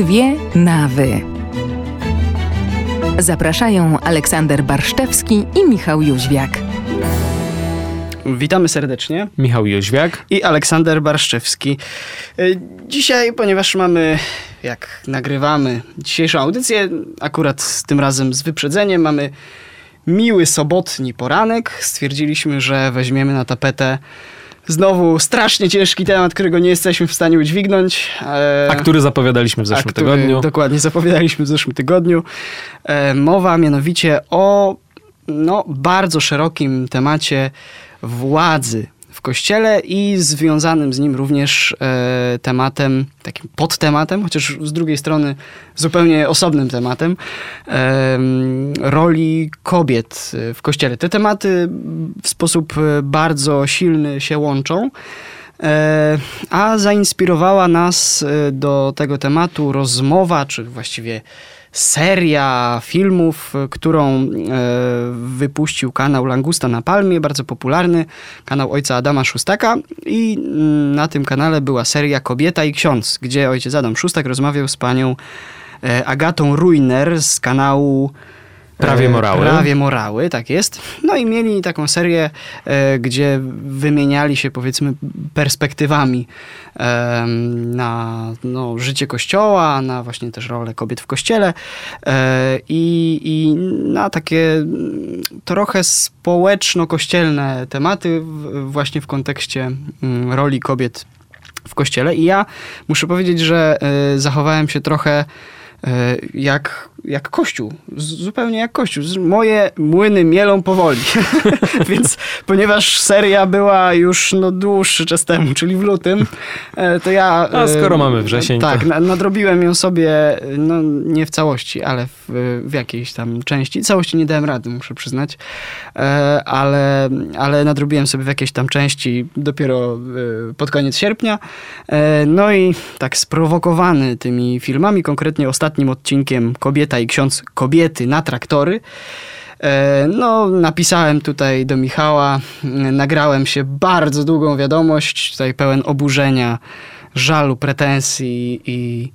Dwie nawy. Zapraszają Aleksander Barszczewski i Michał Jóźwiak. Witamy serdecznie. Michał Jóźwiak i Aleksander Barszczewski. E, dzisiaj, ponieważ mamy, jak nagrywamy dzisiejszą audycję, akurat tym razem z wyprzedzeniem, mamy miły sobotni poranek. Stwierdziliśmy, że weźmiemy na tapetę Znowu strasznie ciężki temat, którego nie jesteśmy w stanie udźwignąć. E, a który zapowiadaliśmy w zeszłym który, tygodniu. Dokładnie, zapowiadaliśmy w zeszłym tygodniu. E, mowa mianowicie o no, bardzo szerokim temacie władzy w kościele i związanym z nim również e, tematem, takim podtematem, chociaż z drugiej strony zupełnie osobnym tematem, e, roli kobiet w kościele. Te tematy w sposób bardzo silny się łączą. E, a zainspirowała nas e, do tego tematu rozmowa, czy właściwie seria filmów, którą e, wypuścił kanał Langusta na Palmie, bardzo popularny, kanał ojca Adama Szustaka. I mm, na tym kanale była seria Kobieta i Ksiądz, gdzie ojciec Adam Szustak rozmawiał z panią e, Agatą Ruiner z kanału Prawie e, morały. Prawie morały, tak jest. No i mieli taką serię, e, gdzie wymieniali się powiedzmy perspektywami e, na no, życie kościoła, na właśnie też rolę kobiet w kościele i, i na takie trochę społeczno-kościelne tematy właśnie w kontekście mm, roli kobiet w kościele. I ja muszę powiedzieć, że zachowałem się trochę jak jak kościół, zupełnie jak kościół. Moje młyny mielą powoli. Więc ponieważ seria była już no, dłuższy czas temu, czyli w lutym, e, to ja... A skoro mamy wrzesień. Tak, to... nadrobiłem ją sobie, no nie w całości, ale w, w jakiejś tam części. Całości nie dałem rady, muszę przyznać, e, ale, ale nadrobiłem sobie w jakiejś tam części dopiero e, pod koniec sierpnia. No i tak sprowokowany tymi filmami, konkretnie ostatnim odcinkiem Kobiety kobieta i ksiądz kobiety na traktory. E, no, napisałem tutaj do Michała, nagrałem się bardzo długą wiadomość, tutaj pełen oburzenia, żalu, pretensji i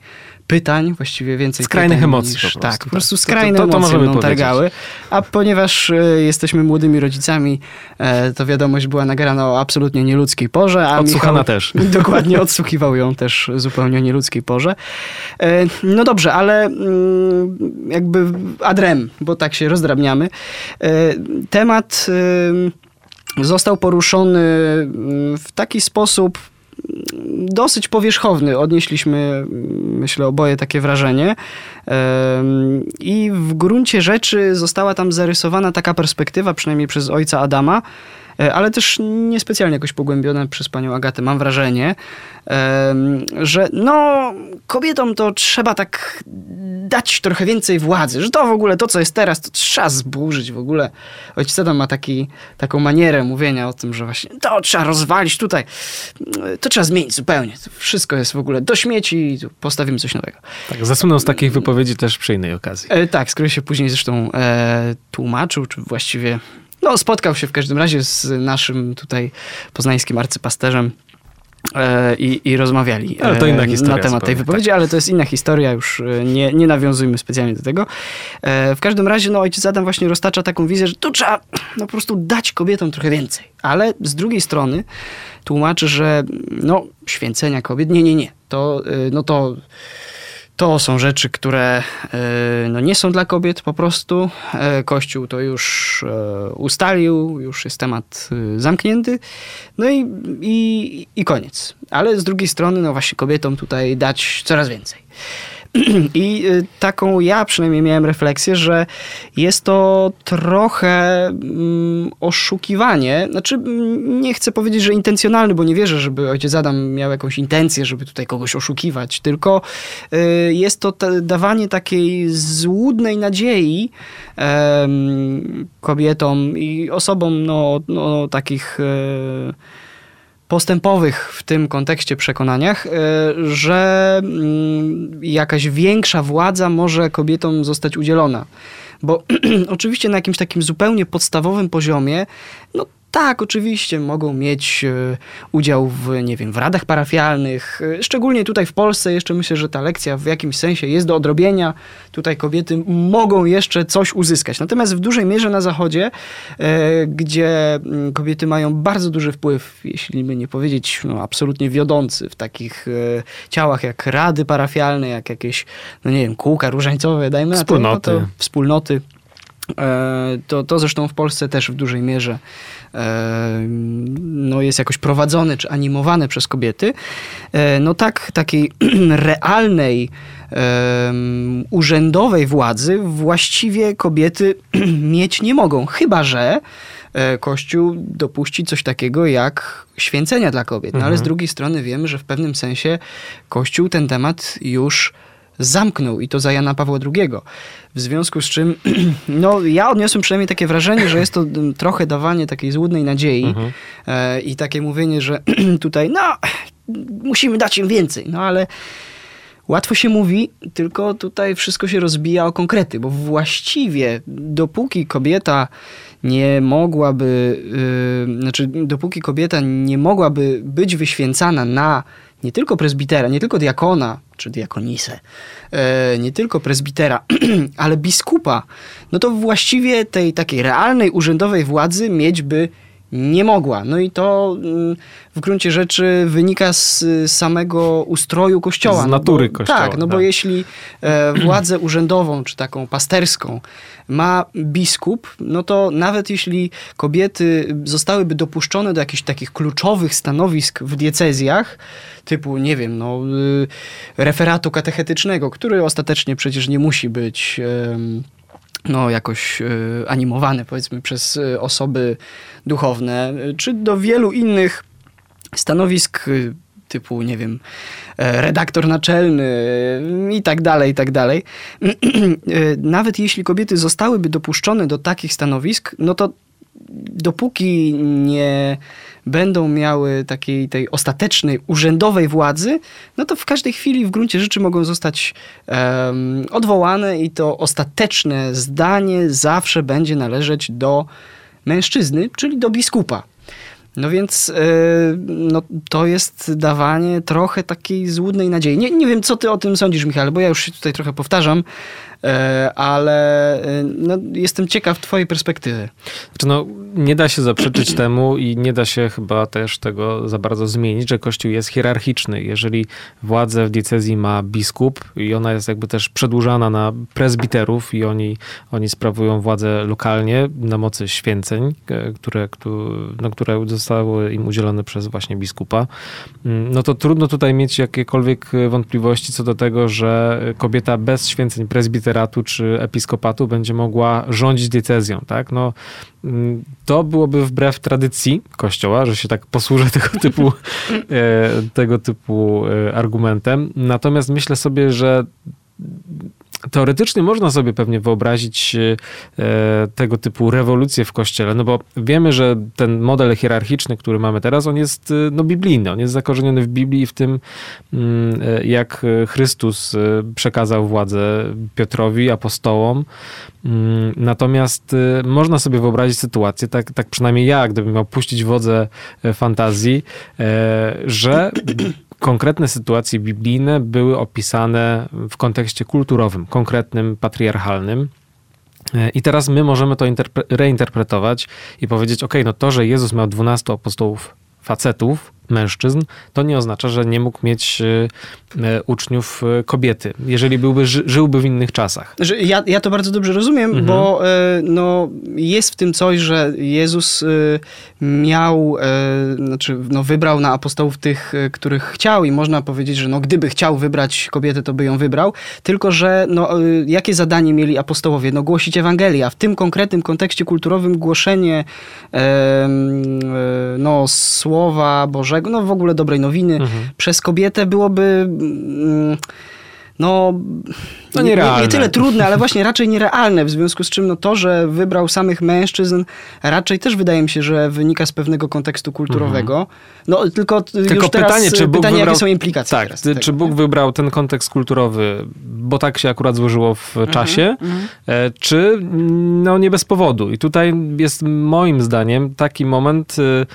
pytań, właściwie więcej Skrajnych pytań emocji niż, po prostu. Tak, po prostu tak. skrajne to, to, to emocje mną targały. A ponieważ y, jesteśmy młodymi rodzicami, e, to wiadomość była nagrana o absolutnie nieludzkiej porze. A Odsłuchana Michał, też. Dokładnie, odsłuchiwał ją też zupełnie nieludzkiej porze. E, no dobrze, ale mm, jakby adrem, bo tak się rozdrabniamy. Temat y, został poruszony mm, w taki sposób, dosyć powierzchowny. Odnieśliśmy, myślę, oboje takie wrażenie. I w gruncie rzeczy została tam zarysowana taka perspektywa, przynajmniej przez ojca Adama, ale też niespecjalnie jakoś pogłębione przez panią Agatę, mam wrażenie, że no, kobietom to trzeba tak dać trochę więcej władzy, że to w ogóle to, co jest teraz, to trzeba zburzyć w ogóle. Ojciec Adam ma taki, taką manierę mówienia o tym, że właśnie to trzeba rozwalić tutaj, to trzeba zmienić zupełnie. To wszystko jest w ogóle do śmieci i postawimy coś nowego. Tak, zasunął z takich wypowiedzi też przy innej okazji. E, tak, której się później zresztą e, tłumaczył, czy właściwie no, spotkał się w każdym razie z naszym tutaj poznańskim arcypasterzem. E, I, I, rozmawiali ale to inna e, historia, na temat tej wypowiedzi, tak. ale to jest inna historia, już e, nie, nie nawiązujmy specjalnie do tego. W każdym razie no, ojciec Adam właśnie roztacza taką wizję, że tu trzeba no, po prostu dać kobietom trochę więcej. Ale z drugiej strony tłumaczy, że no, święcenia kobiet, nie, nie, nie. To, no to to są rzeczy, które e, no, nie są dla kobiet po prostu. E, Kościół to już e, ustalił, już jest temat zamknięty. No i, i, i koniec. Ale z drugiej strony, no właśnie kobietom tutaj dać coraz więcej. I y, taką ja przynajmniej miałem refleksję, że jest to trochę mm, oszukiwanie. Znaczy, mm, nie chcę powiedzieć, że intencjonalny, bo nie wierzę, żeby ojciec Adam miał jakąś intencję, żeby tutaj kogoś oszukiwać, tylko y, jest to dawanie takiej złudnej nadziei kobietom i osobom no, no takich y, postępowych w tym kontekście przekonaniach, e, że mm, jakaś większa władza może kobietom zostać udzielona. Bo oczywiście na jakimś takim zupełnie podstawowym poziomie, no tak, oczywiście mogą mieć e, udział w, nie wiem, w radach parafialnych. E, szczególnie tutaj w Polsce jeszcze myślę, że ta lekcja w jakimś sensie jest do odrobienia. Tutaj kobiety mogą jeszcze coś uzyskać. Natomiast w dużej mierze na Zachodzie, e, gdzie mm, kobiety mają bardzo duży wpływ, jeśli by nie powiedzieć no, absolutnie wiodący w takich ciałach jak rady parafialne, jak jakieś, no nie wiem, kółka różańcowe, dajmy wspólnoty. na to, no to wspólnoty. To, to zresztą w Polsce też w dużej mierze no, jest jakoś prowadzone czy animowane przez kobiety, e, no tak, takiej realnej, urzędowej władzy właściwie kobiety mieć nie mogą, chyba że e, Kościół dopuści coś takiego jak święcenia dla kobiet. No, ale z mhm. drugiej strony wiemy, że w pewnym sensie Kościół ten temat już zamknął i to za Jana Pawła II. W związku z czym, no ja odniosłem przynajmniej takie wrażenie, że jest to trochę dawanie takiej złudnej nadziei mhm. e, i takie mówienie, że tutaj, no, musimy dać im więcej, no ale łatwo się mówi, tylko tutaj wszystko się rozbija o konkrety, bo właściwie dopóki kobieta nie mogłaby, yy, znaczy dopóki kobieta nie mogłaby być wyświęcana na nie tylko prezbitera, nie tylko diakona czy diakonisę, e, nie tylko prezbitera, ale biskupa, no to właściwie tej takiej realnej urzędowej władzy mieć by nie mogła. No i to mm, w gruncie rzeczy wynika z samego ustroju kościoła. Z natury no bo, kościoła. Tak, no tak. bo jeśli e, władzę urzędową, czy taką pasterską ma biskup, no to nawet jeśli kobiety zostałyby dopuszczone do jakichś takich kluczowych stanowisk w diecezjach, typu, nie wiem, no, y, referatu katechetycznego, który ostatecznie przecież nie musi być no, jakoś y, animowane, powiedzmy, przez y, osoby duchowne, czy do wielu innych stanowisk typu, nie wiem, e, redaktor naczelny i tak dalej, i tak dalej. Nawet jeśli kobiety zostałyby dopuszczone do takich stanowisk, no to dopóki nie będą miały takiej tej ostatecznej, urzędowej władzy, no to w każdej chwili w gruncie rzeczy mogą zostać um, odwołane i to ostateczne zdanie zawsze będzie należeć do mężczyzny, czyli do biskupa. No więc e, no, to jest dawanie trochę takiej złudnej nadziei. Nie, nie wiem, co ty o tym sądzisz, Michał, bo ja już się tutaj trochę powtarzam, ale e, no, jestem ciekaw twojej perspektywy. Znaczy, no, nie da się zaprzeczyć temu i nie da się chyba też tego za bardzo zmienić, że Kościół jest hierarchiczny. Jeżeli władzę w diecezji ma biskup i ona jest jakby też przedłużana na prezbiterów i oni, oni sprawują władzę lokalnie na mocy święceń, e, które, no, które zostały im udzielone przez właśnie biskupa, mm, no to trudno tutaj mieć jakiekolwiek wątpliwości co do tego, że kobieta bez święceń prezbitera prioteratu czy episkopatu będzie mogła rządzić diecezją, tak? No, mm, to byłoby wbrew tradycji Kościoła, że się tak posłużę tego typu, e, tego typu e, argumentem. Natomiast myślę sobie, że teoretycznie można sobie pewnie wyobrazić e, tego typu rewolucję w kościele, no bo wiemy, że ten model hierarchiczny, który mamy teraz, on jest e, no, biblijny, on jest zakorzeniony w Biblii i w tym, mm, e, jak Chrystus przekazał władzę Piotrowi, apostołom. Mm, natomiast można sobie wyobrazić sytuację, tak, tak przynajmniej ja, gdybym miał puścić wodze fantazji, że konkretne sytuacje biblijne były opisane w kontekście kulturowym, konkretnym, patriarchalnym. E, I teraz my możemy to reinterpretować i powiedzieć: OK, no to, że Jezus miał 12 apostołów facetów, mężczyzn, to nie oznacza, że nie mógł mieć e, e, uczniów e, kobiety, jeżeli byłby, żyłby w innych czasach. Ja, ja to bardzo dobrze rozumiem, mhm. bo no, jest w tym coś, że Jezus miał, znaczy no, wybrał na apostołów tych, których chciał i można powiedzieć, że no, gdyby chciał wybrać kobietę, to by ją wybrał, tylko że no, jakie zadanie mieli apostołowie? No głosić Ewangelię, a w tym konkretnym kontekście kulturowym głoszenie no, słowa Bożego, no w ogóle dobrej nowiny mhm. przez kobietę byłoby... Mm, no, No nie, nie, nie tyle trudne, ale właśnie raczej nierealne, w związku z czym no, to, że wybrał samych mężczyzn, raczej też wydaje mi się, że wynika z pewnego kontekstu kulturowego. No tylko, Mhm. Tylko teraz pytanie, czy Bóg pytanie wybrał... jakie są implikacje Tak, tego, czy Bóg nie? wybrał ten kontekst kulturowy, bo tak się akurat złożyło w Mhm, czasie, e, czy no nie bez powodu. I tutaj jest moim zdaniem taki moment, ym,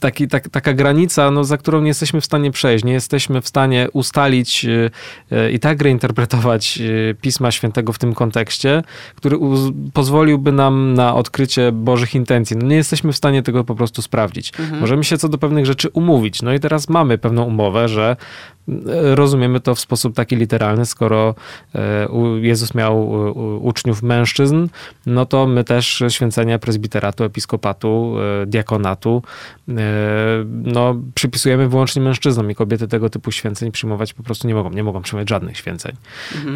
taki, tak, taka granica, no, za którą nie jesteśmy w stanie przejść. Nie jesteśmy w stanie ustalić y, y, i tak reinterpretować y, Pisma Świętego w tym kontekście, który pozwoliłby nam na odkrycie Bożych intencji. No, nie jesteśmy w stanie tego po prostu sprawdzić. Możemy się co do pewnych rzeczy umówić. No i teraz mamy pewną umowę, że e, rozumiemy to w sposób taki literalny, skoro e, Jezus miał uczniów mężczyzn, no to my też święcenia prezbiteratu, episkopatu, e, diakonatu e, no, przypisujemy wyłącznie mężczyznom i kobiety tego typu święceń przyjmować po prostu nie mogą, nie mogą przyjmować żadnych święceń.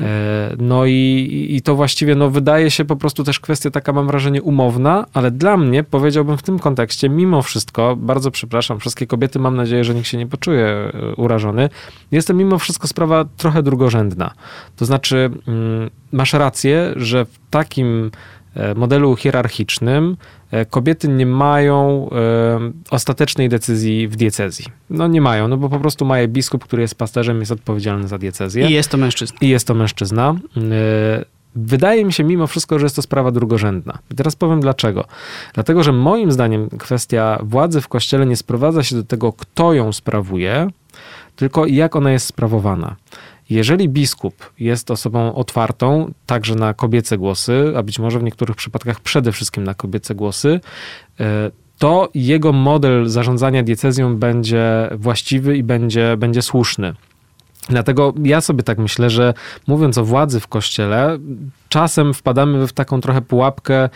E, No i, i to właściwie no, wydaje się po prostu też kwestia taka, mam wrażenie, umowna, ale dla mnie, powiedziałbym w tym kontekście, mimo wszystko, bardzo przepraszam, wszystkie kobiety, mam nadzieję, że nikt się nie poczuje urażony, jest to mimo wszystko sprawa trochę drugorzędna. To znaczy, mm, masz rację, że w takim e, modelu hierarchicznym e, kobiety nie mają e, ostatecznej decyzji w diecezji. No nie mają, no bo po prostu ma je biskup, który jest pasterzem, jest odpowiedzialny za diecezję I jest to mężczyzna. i jest to mężczyzna. Wydaje mi się mimo wszystko, że jest to sprawa drugorzędna. I teraz powiem dlaczego. Dlatego, że moim zdaniem kwestia władzy w kościele nie sprowadza się do tego, kto ją sprawuje, tylko jak ona jest sprawowana. Jeżeli biskup jest osobą otwartą także na kobiece głosy, a być może w niektórych przypadkach przede wszystkim na kobiece głosy, yy, to jego model zarządzania diecezją będzie właściwy i będzie, będzie słuszny. Dlatego ja sobie tak myślę, że mówiąc o władzy w kościele, czasem wpadamy w taką trochę pułapkę.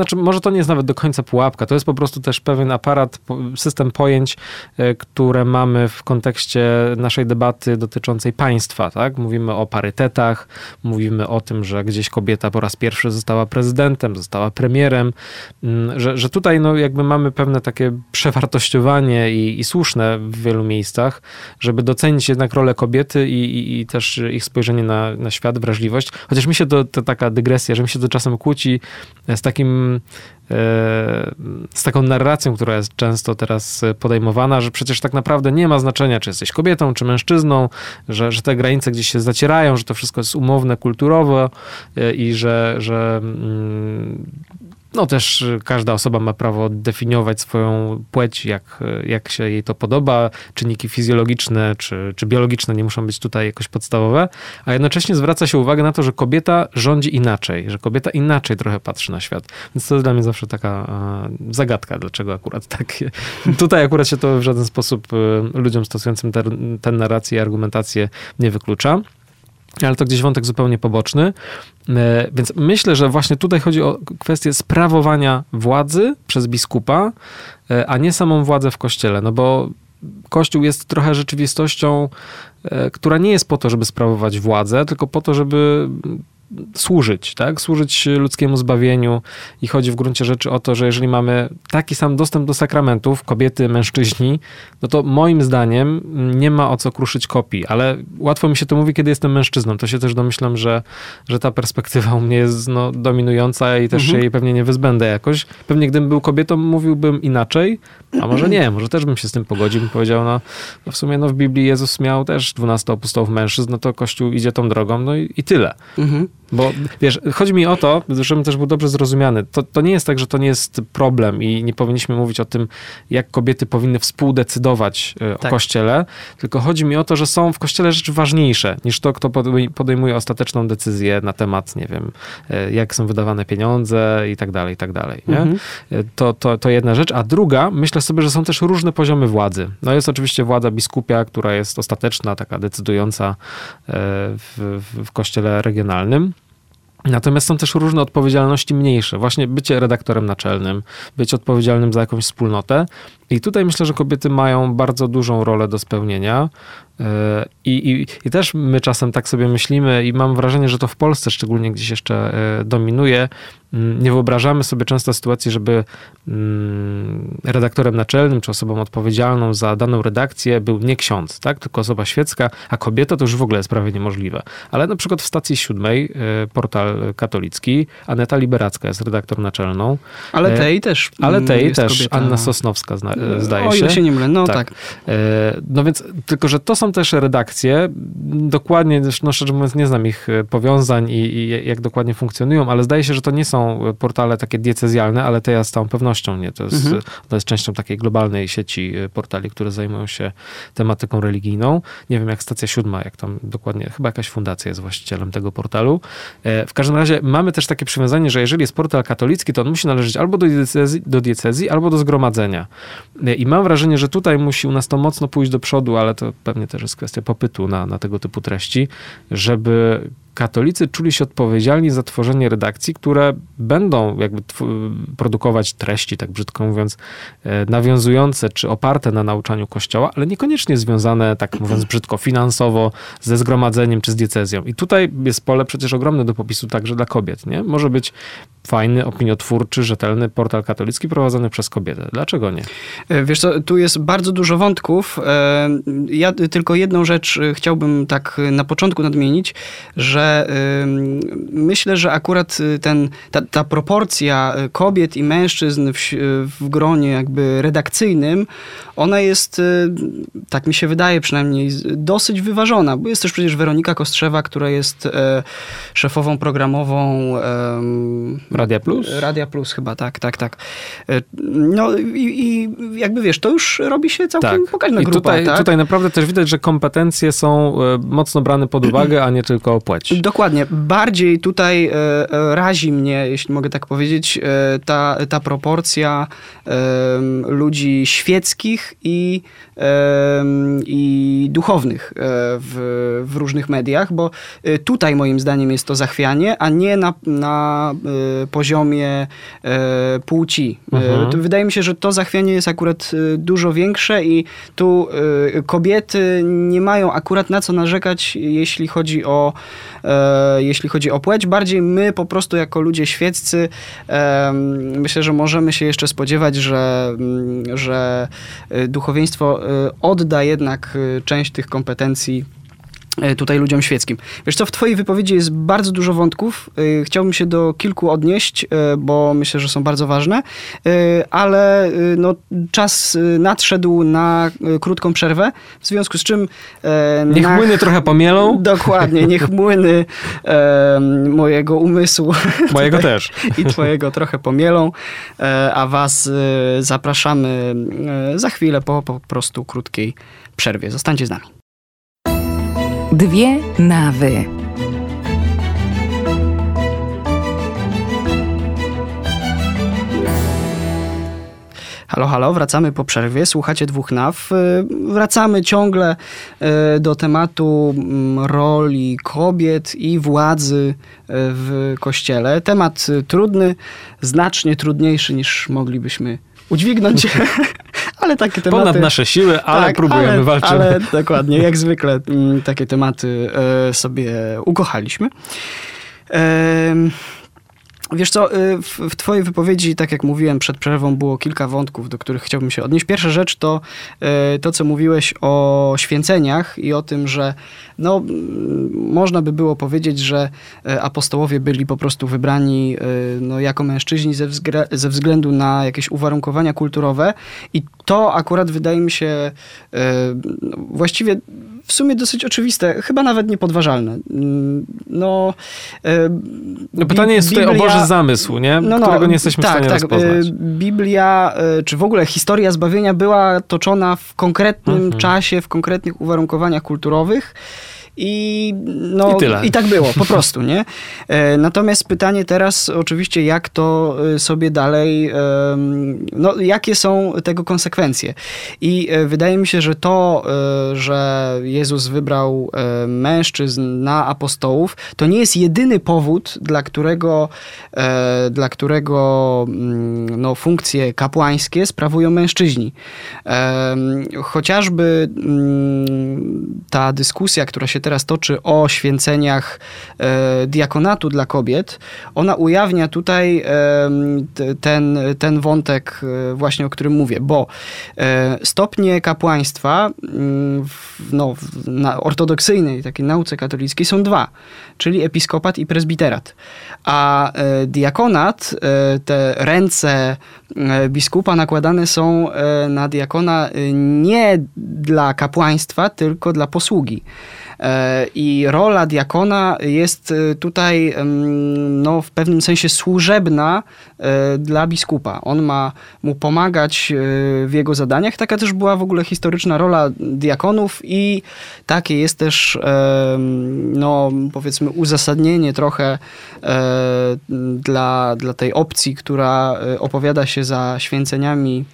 Znaczy, może to nie jest nawet do końca pułapka, to jest po prostu też pewien aparat, system pojęć, e, które mamy w kontekście naszej debaty dotyczącej państwa. Tak? Mówimy o parytetach, mówimy o tym, że gdzieś kobieta po raz pierwszy została prezydentem, została premierem, mm, że, że tutaj no, jakby mamy pewne takie przewartościowanie i, i słuszne w wielu miejscach, żeby docenić jednak rolę kobiety i, i, i też ich spojrzenie na, na świat, wrażliwość. Chociaż mi się to, to taka dygresja, że mi się to czasem kłóci z takim e, z taką narracją, która jest często teraz podejmowana, że przecież tak naprawdę nie ma znaczenia, czy jesteś kobietą, czy mężczyzną, że, że te granice gdzieś się zacierają, że to wszystko jest umowne, kulturowo e, i że, że mm, no też y, każda osoba ma prawo definiować swoją płeć, jak, y, jak się jej to podoba. Czynniki fizjologiczne czy, czy biologiczne nie muszą być tutaj jakoś podstawowe, a jednocześnie zwraca się uwagę na to, że kobieta rządzi inaczej, że kobieta inaczej trochę patrzy na świat. Więc to jest dla mnie zawsze taka zagadka, dlaczego akurat tak. Tutaj akurat się to w żaden sposób e, ludziom stosującym tę narrację i argumentację nie wyklucza. Ale to gdzieś wątek zupełnie poboczny. E, Więc myślę, że właśnie tutaj chodzi o kwestię sprawowania władzy przez biskupa, e, a nie samą władzę w kościele. No bo Kościół jest trochę rzeczywistością, e, która nie jest po to, żeby sprawować władzę, tylko po to, żeby służyć, tak? Służyć ludzkiemu zbawieniu i chodzi w gruncie rzeczy o to, że jeżeli mamy taki sam dostęp do sakramentów, kobiety, mężczyźni, no to moim zdaniem nie ma o co kruszyć kopii, ale łatwo mi się to mówi, kiedy jestem mężczyzną. To się też domyślam, że, że ta perspektywa u mnie jest no, dominująca i też się jej pewnie nie wyzbędę jakoś. Pewnie gdybym był kobietą, mówiłbym inaczej, a może nie, może też bym się z tym pogodził, bym powiedział, no, no w sumie no, w Biblii Jezus miał też 12 apostołów mężczyzn, no to Kościół idzie tą drogą, no i, i tyle. Mhm. Bo wiesz, chodzi mi o to, żebym też był dobrze zrozumiany. To, to nie jest tak, że to nie jest problem i nie powinniśmy mówić o tym, jak kobiety powinny współdecydować e, o Tak. kościele, tylko chodzi mi o to, że są w kościele rzeczy ważniejsze niż to, kto podej- podejmuje ostateczną decyzję na temat, nie wiem, e, jak są wydawane pieniądze i tak dalej, i tak dalej. Mhm. E, To, to, to jedna rzecz. A druga, myślę sobie, że są też różne poziomy władzy. No jest oczywiście władza biskupia, która jest ostateczna, taka decydująca w, w kościele regionalnym. Natomiast są też różne odpowiedzialności mniejsze. Właśnie bycie redaktorem naczelnym, być odpowiedzialnym za jakąś wspólnotę. I tutaj myślę, że kobiety mają bardzo dużą rolę do spełnienia. E, I, i, I też my czasem tak sobie myślimy i mam wrażenie, że to w Polsce szczególnie gdzieś jeszcze e, dominuje, nie wyobrażamy sobie często sytuacji, żeby mm, redaktorem naczelnym czy osobą odpowiedzialną za daną redakcję był nie ksiądz, tak? tylko osoba świecka, a kobieta to już w ogóle jest prawie niemożliwe. Ale na przykład w stacji siódmej, e, portal katolicki, Aneta Liberacka jest redaktor naczelną. Ale e, tej też. Ale mm, tej też, kobieta. Anna Sosnowska zna, e, zdaje o, się. O ile się nie mylę, no tak. tak. No więc, tylko że to są też redakcje, dokładnie, no szczerze mówiąc nie znam ich powiązań i, i jak dokładnie funkcjonują, ale zdaje się, że to nie są portale takie diecezjalne, ale te ja z całą pewnością nie. To jest, mhm. to jest częścią takiej globalnej sieci y, portali, które zajmują się tematyką religijną. Nie wiem jak Stacja Siódma, jak tam dokładnie, chyba jakaś fundacja jest właścicielem tego portalu. E, w każdym razie mamy też takie przywiązanie, że jeżeli jest portal katolicki, to on musi należeć albo do diecezji, do diecezji albo do zgromadzenia. E, I mam wrażenie, że tutaj musi u nas to mocno pójść do przodu, ale to pewnie też jest kwestia popytu na, na tego typu treści, żeby katolicy czuli się odpowiedzialni za tworzenie redakcji, które będą jakby produkować treści, tak brzydko mówiąc, e, nawiązujące czy oparte na nauczaniu Kościoła, ale niekoniecznie związane, tak mówiąc brzydko, finansowo ze zgromadzeniem czy z diecezją. I tutaj jest pole przecież ogromne do popisu także dla kobiet. Nie? Może być fajny, opiniotwórczy, rzetelny portal katolicki prowadzony przez kobietę. Dlaczego nie? E, wiesz co, tu jest bardzo dużo wątków. E, ja tylko jedną rzecz chciałbym tak na początku nadmienić, że myślę, że akurat ten, ta, ta proporcja kobiet i mężczyzn w, w gronie jakby redakcyjnym, ona jest, tak mi się wydaje przynajmniej, dosyć wyważona, bo jest też przecież Weronika Kostrzewa, która jest e, szefową programową Radia Plus? Radia Plus chyba, tak, tak, tak. E, no i, i jakby wiesz, to już robi się całkiem tak. pokaźna I grupa. Tutaj, tak? tutaj naprawdę też widać, że kompetencje są e, mocno brane pod uwagę, a nie tylko płeć. Dokładnie. Bardziej tutaj e, razi mnie, jeśli mogę tak powiedzieć, ta, ta proporcja ludzi świeckich i, i duchownych w, w różnych mediach, bo tutaj moim zdaniem jest to zachwianie, a nie na, na poziomie płci. Mhm. Wydaje mi się, że to zachwianie jest akurat dużo większe i tu kobiety nie mają akurat na co narzekać, jeśli chodzi o E, jeśli chodzi o płeć. Bardziej my po prostu jako ludzie świeccy myślę, że możemy się jeszcze spodziewać, że, mm, że e, duchowieństwo e, odda jednak część tych kompetencji E, tutaj ludziom świeckim. Wiesz co, w twojej wypowiedzi jest bardzo dużo wątków. E, chciałbym się do kilku odnieść, e, bo myślę, że są bardzo ważne, ale no, czas nadszedł na krótką przerwę, w związku z czym... Niech na... młyny trochę pomielą. Dokładnie, niech młyny mojego umysłu... Mojego też. I twojego trochę pomielą, a was zapraszamy za chwilę po po prostu krótkiej przerwie. Zostańcie z nami. Dwie nawy. Halo, halo, wracamy po przerwie. Słuchacie dwóch naw. Y, wracamy ciągle y, do tematu mm, roli kobiet i władzy y, w kościele. Temat trudny, znacznie trudniejszy niż moglibyśmy udźwignąć. ale takie tematy... Ponad nasze siły, ale tak, próbujemy ale, walczyć. Ale dokładnie, jak zwykle mm, takie tematy e, sobie ukochaliśmy. Wiesz co, y, w, w, twojej wypowiedzi, tak jak mówiłem przed przerwą, było kilka wątków, do których chciałbym się odnieść. Pierwsza rzecz to y, to, co mówiłeś o święceniach i o tym, że no, można by było powiedzieć, że y, apostołowie byli po prostu wybrani no, jako mężczyźni ze, ze względu na jakieś uwarunkowania kulturowe i to akurat wydaje mi się właściwie w sumie dosyć oczywiste, chyba nawet niepodważalne. Mm, no, no pytanie jest Biblia, tutaj o Boży zamysł, nie? No, no, którego nie jesteśmy tak, w stanie tak, rozpoznać. E, Biblia, e, czy w ogóle historia zbawienia była toczona w konkretnym mhm. czasie, w konkretnych uwarunkowaniach kulturowych. I, no, I, tyle. I tak było, po prostu, nie? E, natomiast pytanie teraz oczywiście, jak to e, sobie dalej, no, jakie są tego konsekwencje? I e, wydaje mi się, że to, że Jezus wybrał mężczyzn na apostołów, to nie jest jedyny powód, dla którego, dla którego mm, no, funkcje kapłańskie sprawują mężczyźni. Chociażby mm, ta dyskusja, która się teraz toczy o święceniach e, diakonatu dla kobiet, ona ujawnia tutaj e, ten, ten wątek e, właśnie, o którym mówię, bo stopnie kapłaństwa mm, w, no, na ortodoksyjnej takiej nauce katolickiej są dwa, czyli episkopat i prezbiterat. A diakonat, te ręce biskupa nakładane są na diakona nie dla kapłaństwa, tylko dla posługi. E, I rola diakona jest e, tutaj no, w pewnym sensie służebna e, dla biskupa. On ma mu pomagać w jego zadaniach. Taka też była w ogóle historyczna rola diakonów i takie jest też, no, powiedzmy, uzasadnienie trochę dla, dla tej opcji, która opowiada się za święceniami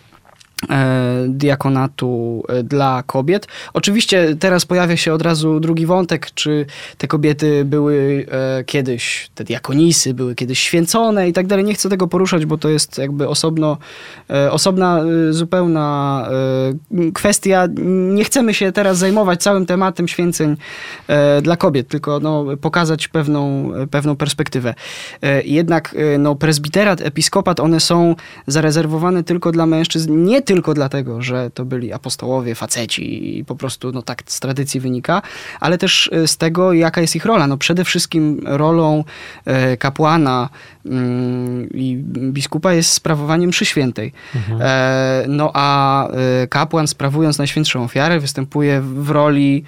diakonatu e, dla kobiet. Oczywiście teraz pojawia się od razu drugi wątek, czy te kobiety były e, kiedyś, te diakonisy były kiedyś święcone i tak dalej. Nie chcę tego poruszać, bo to jest jakby osobno, e, osobna, e, zupełna e, kwestia. Nie chcemy się teraz zajmować całym tematem święceń e, dla kobiet, tylko no, pokazać pewną, pewną perspektywę. E, Jednak e, no, prezbiterat, episkopat, one są zarezerwowane tylko dla mężczyzn, nie tylko dlatego, że to byli apostołowie, faceci i po prostu no, tak z tradycji wynika, ale też e, z tego, jaka jest ich rola. No, przede wszystkim rolą e, kapłana mm, i biskupa jest sprawowanie mszy świętej. E, no a kapłan sprawując Najświętszą Ofiarę występuje w roli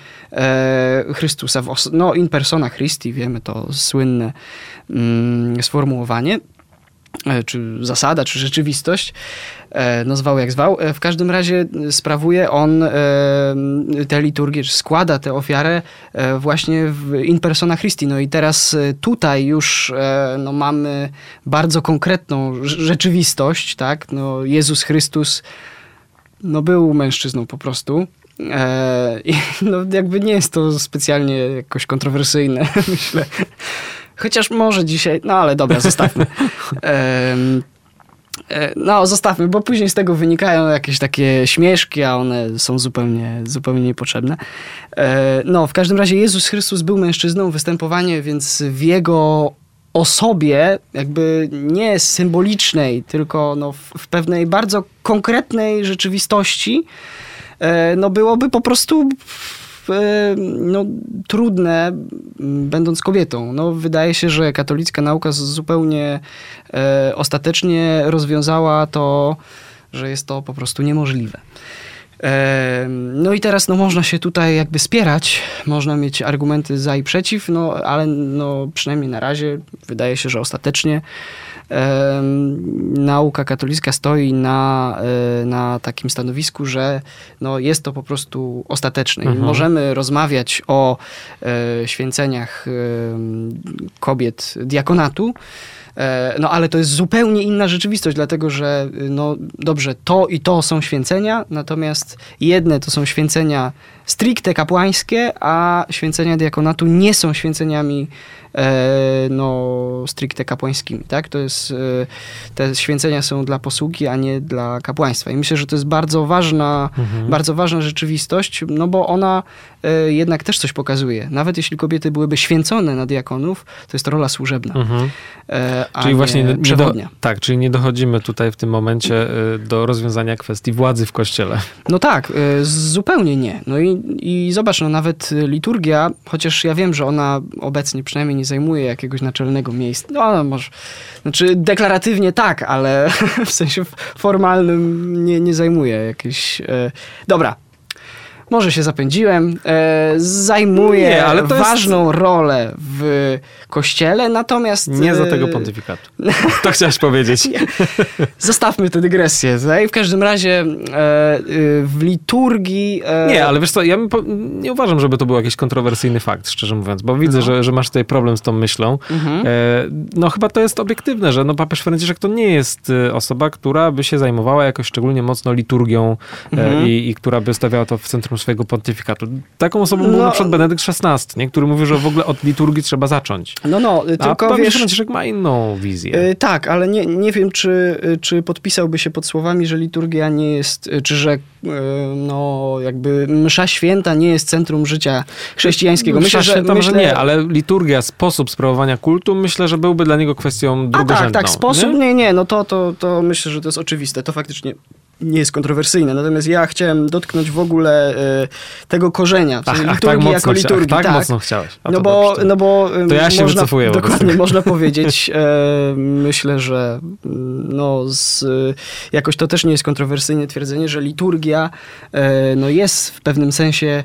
Chrystusa, no in persona Christi, wiemy to słynne mm, sformułowanie czy zasada, czy rzeczywistość, no zwał jak zwał. E, W każdym razie sprawuje on e, tę liturgię, czy składa tę ofiarę e, właśnie w in persona Christi. No i teraz e, tutaj już e, no, mamy bardzo konkretną rz- rzeczywistość, tak? No, Jezus Chrystus no, był mężczyzną po prostu. E, I no, jakby nie jest to specjalnie jakoś kontrowersyjne, myślę. Chociaż może dzisiaj, no ale dobra, zostawmy. E, no, zostawmy, bo później z tego wynikają jakieś takie śmieszki, a one są zupełnie, zupełnie niepotrzebne. E, no, w każdym razie Jezus Chrystus był mężczyzną, występowanie więc w jego osobie, jakby nie symbolicznej, tylko no, w, pewnej bardzo konkretnej rzeczywistości, e, no byłoby po prostu no, trudne, będąc kobietą. No, wydaje się, że katolicka nauka zupełnie e, ostatecznie rozwiązała to, że jest to po prostu niemożliwe. E, No i teraz no, można się tutaj jakby spierać, można mieć argumenty za i przeciw, no ale no, przynajmniej na razie wydaje się, że ostatecznie e, nauka katolicka stoi na, e, na takim stanowisku, że no, jest to po prostu ostateczne. Mhm. Możemy rozmawiać o e, święceniach kobiet diakonatu, E, No ale to jest zupełnie inna rzeczywistość, dlatego że no dobrze, to i to są święcenia, natomiast jedne to są święcenia stricte kapłańskie, a święcenia diakonatu nie są święceniami no, stricte kapłańskimi, tak? To jest, e, te święcenia są dla posługi, a nie dla kapłaństwa. I myślę, że to jest bardzo ważna, Mhm. bardzo ważna rzeczywistość, no bo ona e, jednak też coś pokazuje. Nawet jeśli kobiety byłyby święcone na diakonów, to jest to rola służebna. Mhm. E, Czyli właśnie nie nie do, tak, czyli nie dochodzimy tutaj w tym momencie do rozwiązania kwestii władzy w kościele. No tak, zupełnie nie. No i, i zobacz, no nawet liturgia, chociaż ja wiem, że ona obecnie przynajmniej nie zajmuje jakiegoś naczelnego miejsca. No ale może, znaczy deklaratywnie tak, ale w sensie formalnym nie, nie zajmuje jakiejś... y, Dobra. Może się zapędziłem. E, zajmuje Nie, ale to jest- ważną rolę w kościele, natomiast... Nie za e, tego pontyfikatu. To chciałeś powiedzieć. Zostawmy tę dygresję. Tak? W każdym razie e, y, w liturgii... E, Nie, ale wiesz co, ja po, nie uważam, żeby to był jakiś kontrowersyjny fakt, szczerze mówiąc, bo widzę, No. że, że masz tutaj problem z tą myślą. Mhm. E, no chyba to jest obiektywne, że no papież Franciszek to nie jest e, osoba, która by się zajmowała jakoś szczególnie mocno liturgią Mhm. i, i która by stawiała to w centrum swojego pontyfikatu. Taką osobą był No. na przykład Benedykt XVI, nie? który mówił, że w ogóle od liturgii trzeba zacząć. No, no, A tylko wiesz... Franciszek ma inną wizję. Y, Tak, ale nie, nie wiem, czy, y, czy podpisałby się pod słowami, że liturgia nie jest, y, czy że y, no, jakby msza święta nie jest centrum życia chrześcijańskiego. Myślę, że, Myślę, że nie, ale liturgia, sposób sprawowania kultu, myślę, że byłby dla niego kwestią A tak, drugorzędną. tak, sposób, nie? nie, nie, no to, to, to myślę, że to jest oczywiste, to faktycznie nie jest kontrowersyjne. Natomiast ja chciałem dotknąć w ogóle y, tego korzenia, Ach, czyli ach, liturgii tak mocno, jako liturgii. ach, tak, tak. mocno chciałeś. A No to bo, dobrze, no bo To ja się można, wycofuję Dokładnie, można powiedzieć, e, myślę, że mm, no, z, y, jakoś to też nie jest kontrowersyjne twierdzenie, że liturgia e, no, jest w pewnym sensie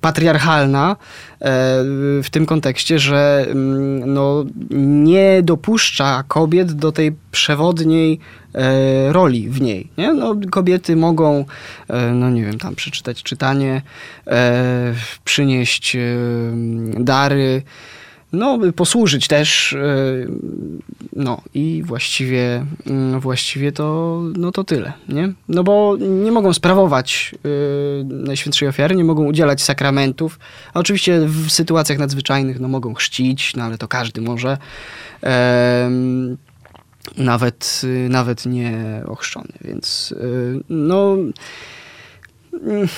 patriarchalna w tym kontekście, że mm, no, nie dopuszcza kobiet do tej przewodniej e, roli w niej. Nie? No, kobiety mogą, e, no nie wiem, tam przeczytać czytanie, e, przynieść e, dary, no, posłużyć też, e, no i właściwie, mm, właściwie to, no to tyle, nie? No bo nie mogą sprawować Najświętszej Ofiary, nie mogą udzielać sakramentów, a oczywiście w sytuacjach nadzwyczajnych, no mogą chrzcić, no ale to każdy może, nawet, y, nawet nie ochrzczony, więc y, no mm,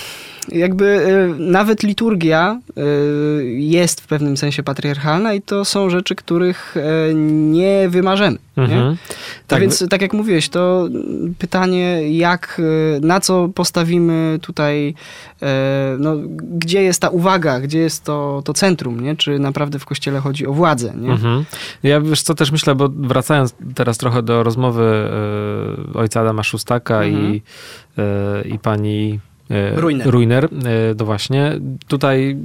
jakby y, nawet liturgia y, jest w pewnym sensie patriarchalna i to są rzeczy, których e, nie wymarzymy. Nie? Mhm. Tak, Tak, więc tak jak mówiłeś, to pytanie, jak, y, na co postawimy tutaj, no, gdzie jest ta uwaga, gdzie jest to, to centrum, nie? czy naprawdę w kościele chodzi o władzę. Nie? Mhm. Ja wiesz co też myślę, bo wracając teraz trochę do rozmowy ojca Adama Szustaka Mhm. i, i pani Ruiner. Ruiner, e, to właśnie tutaj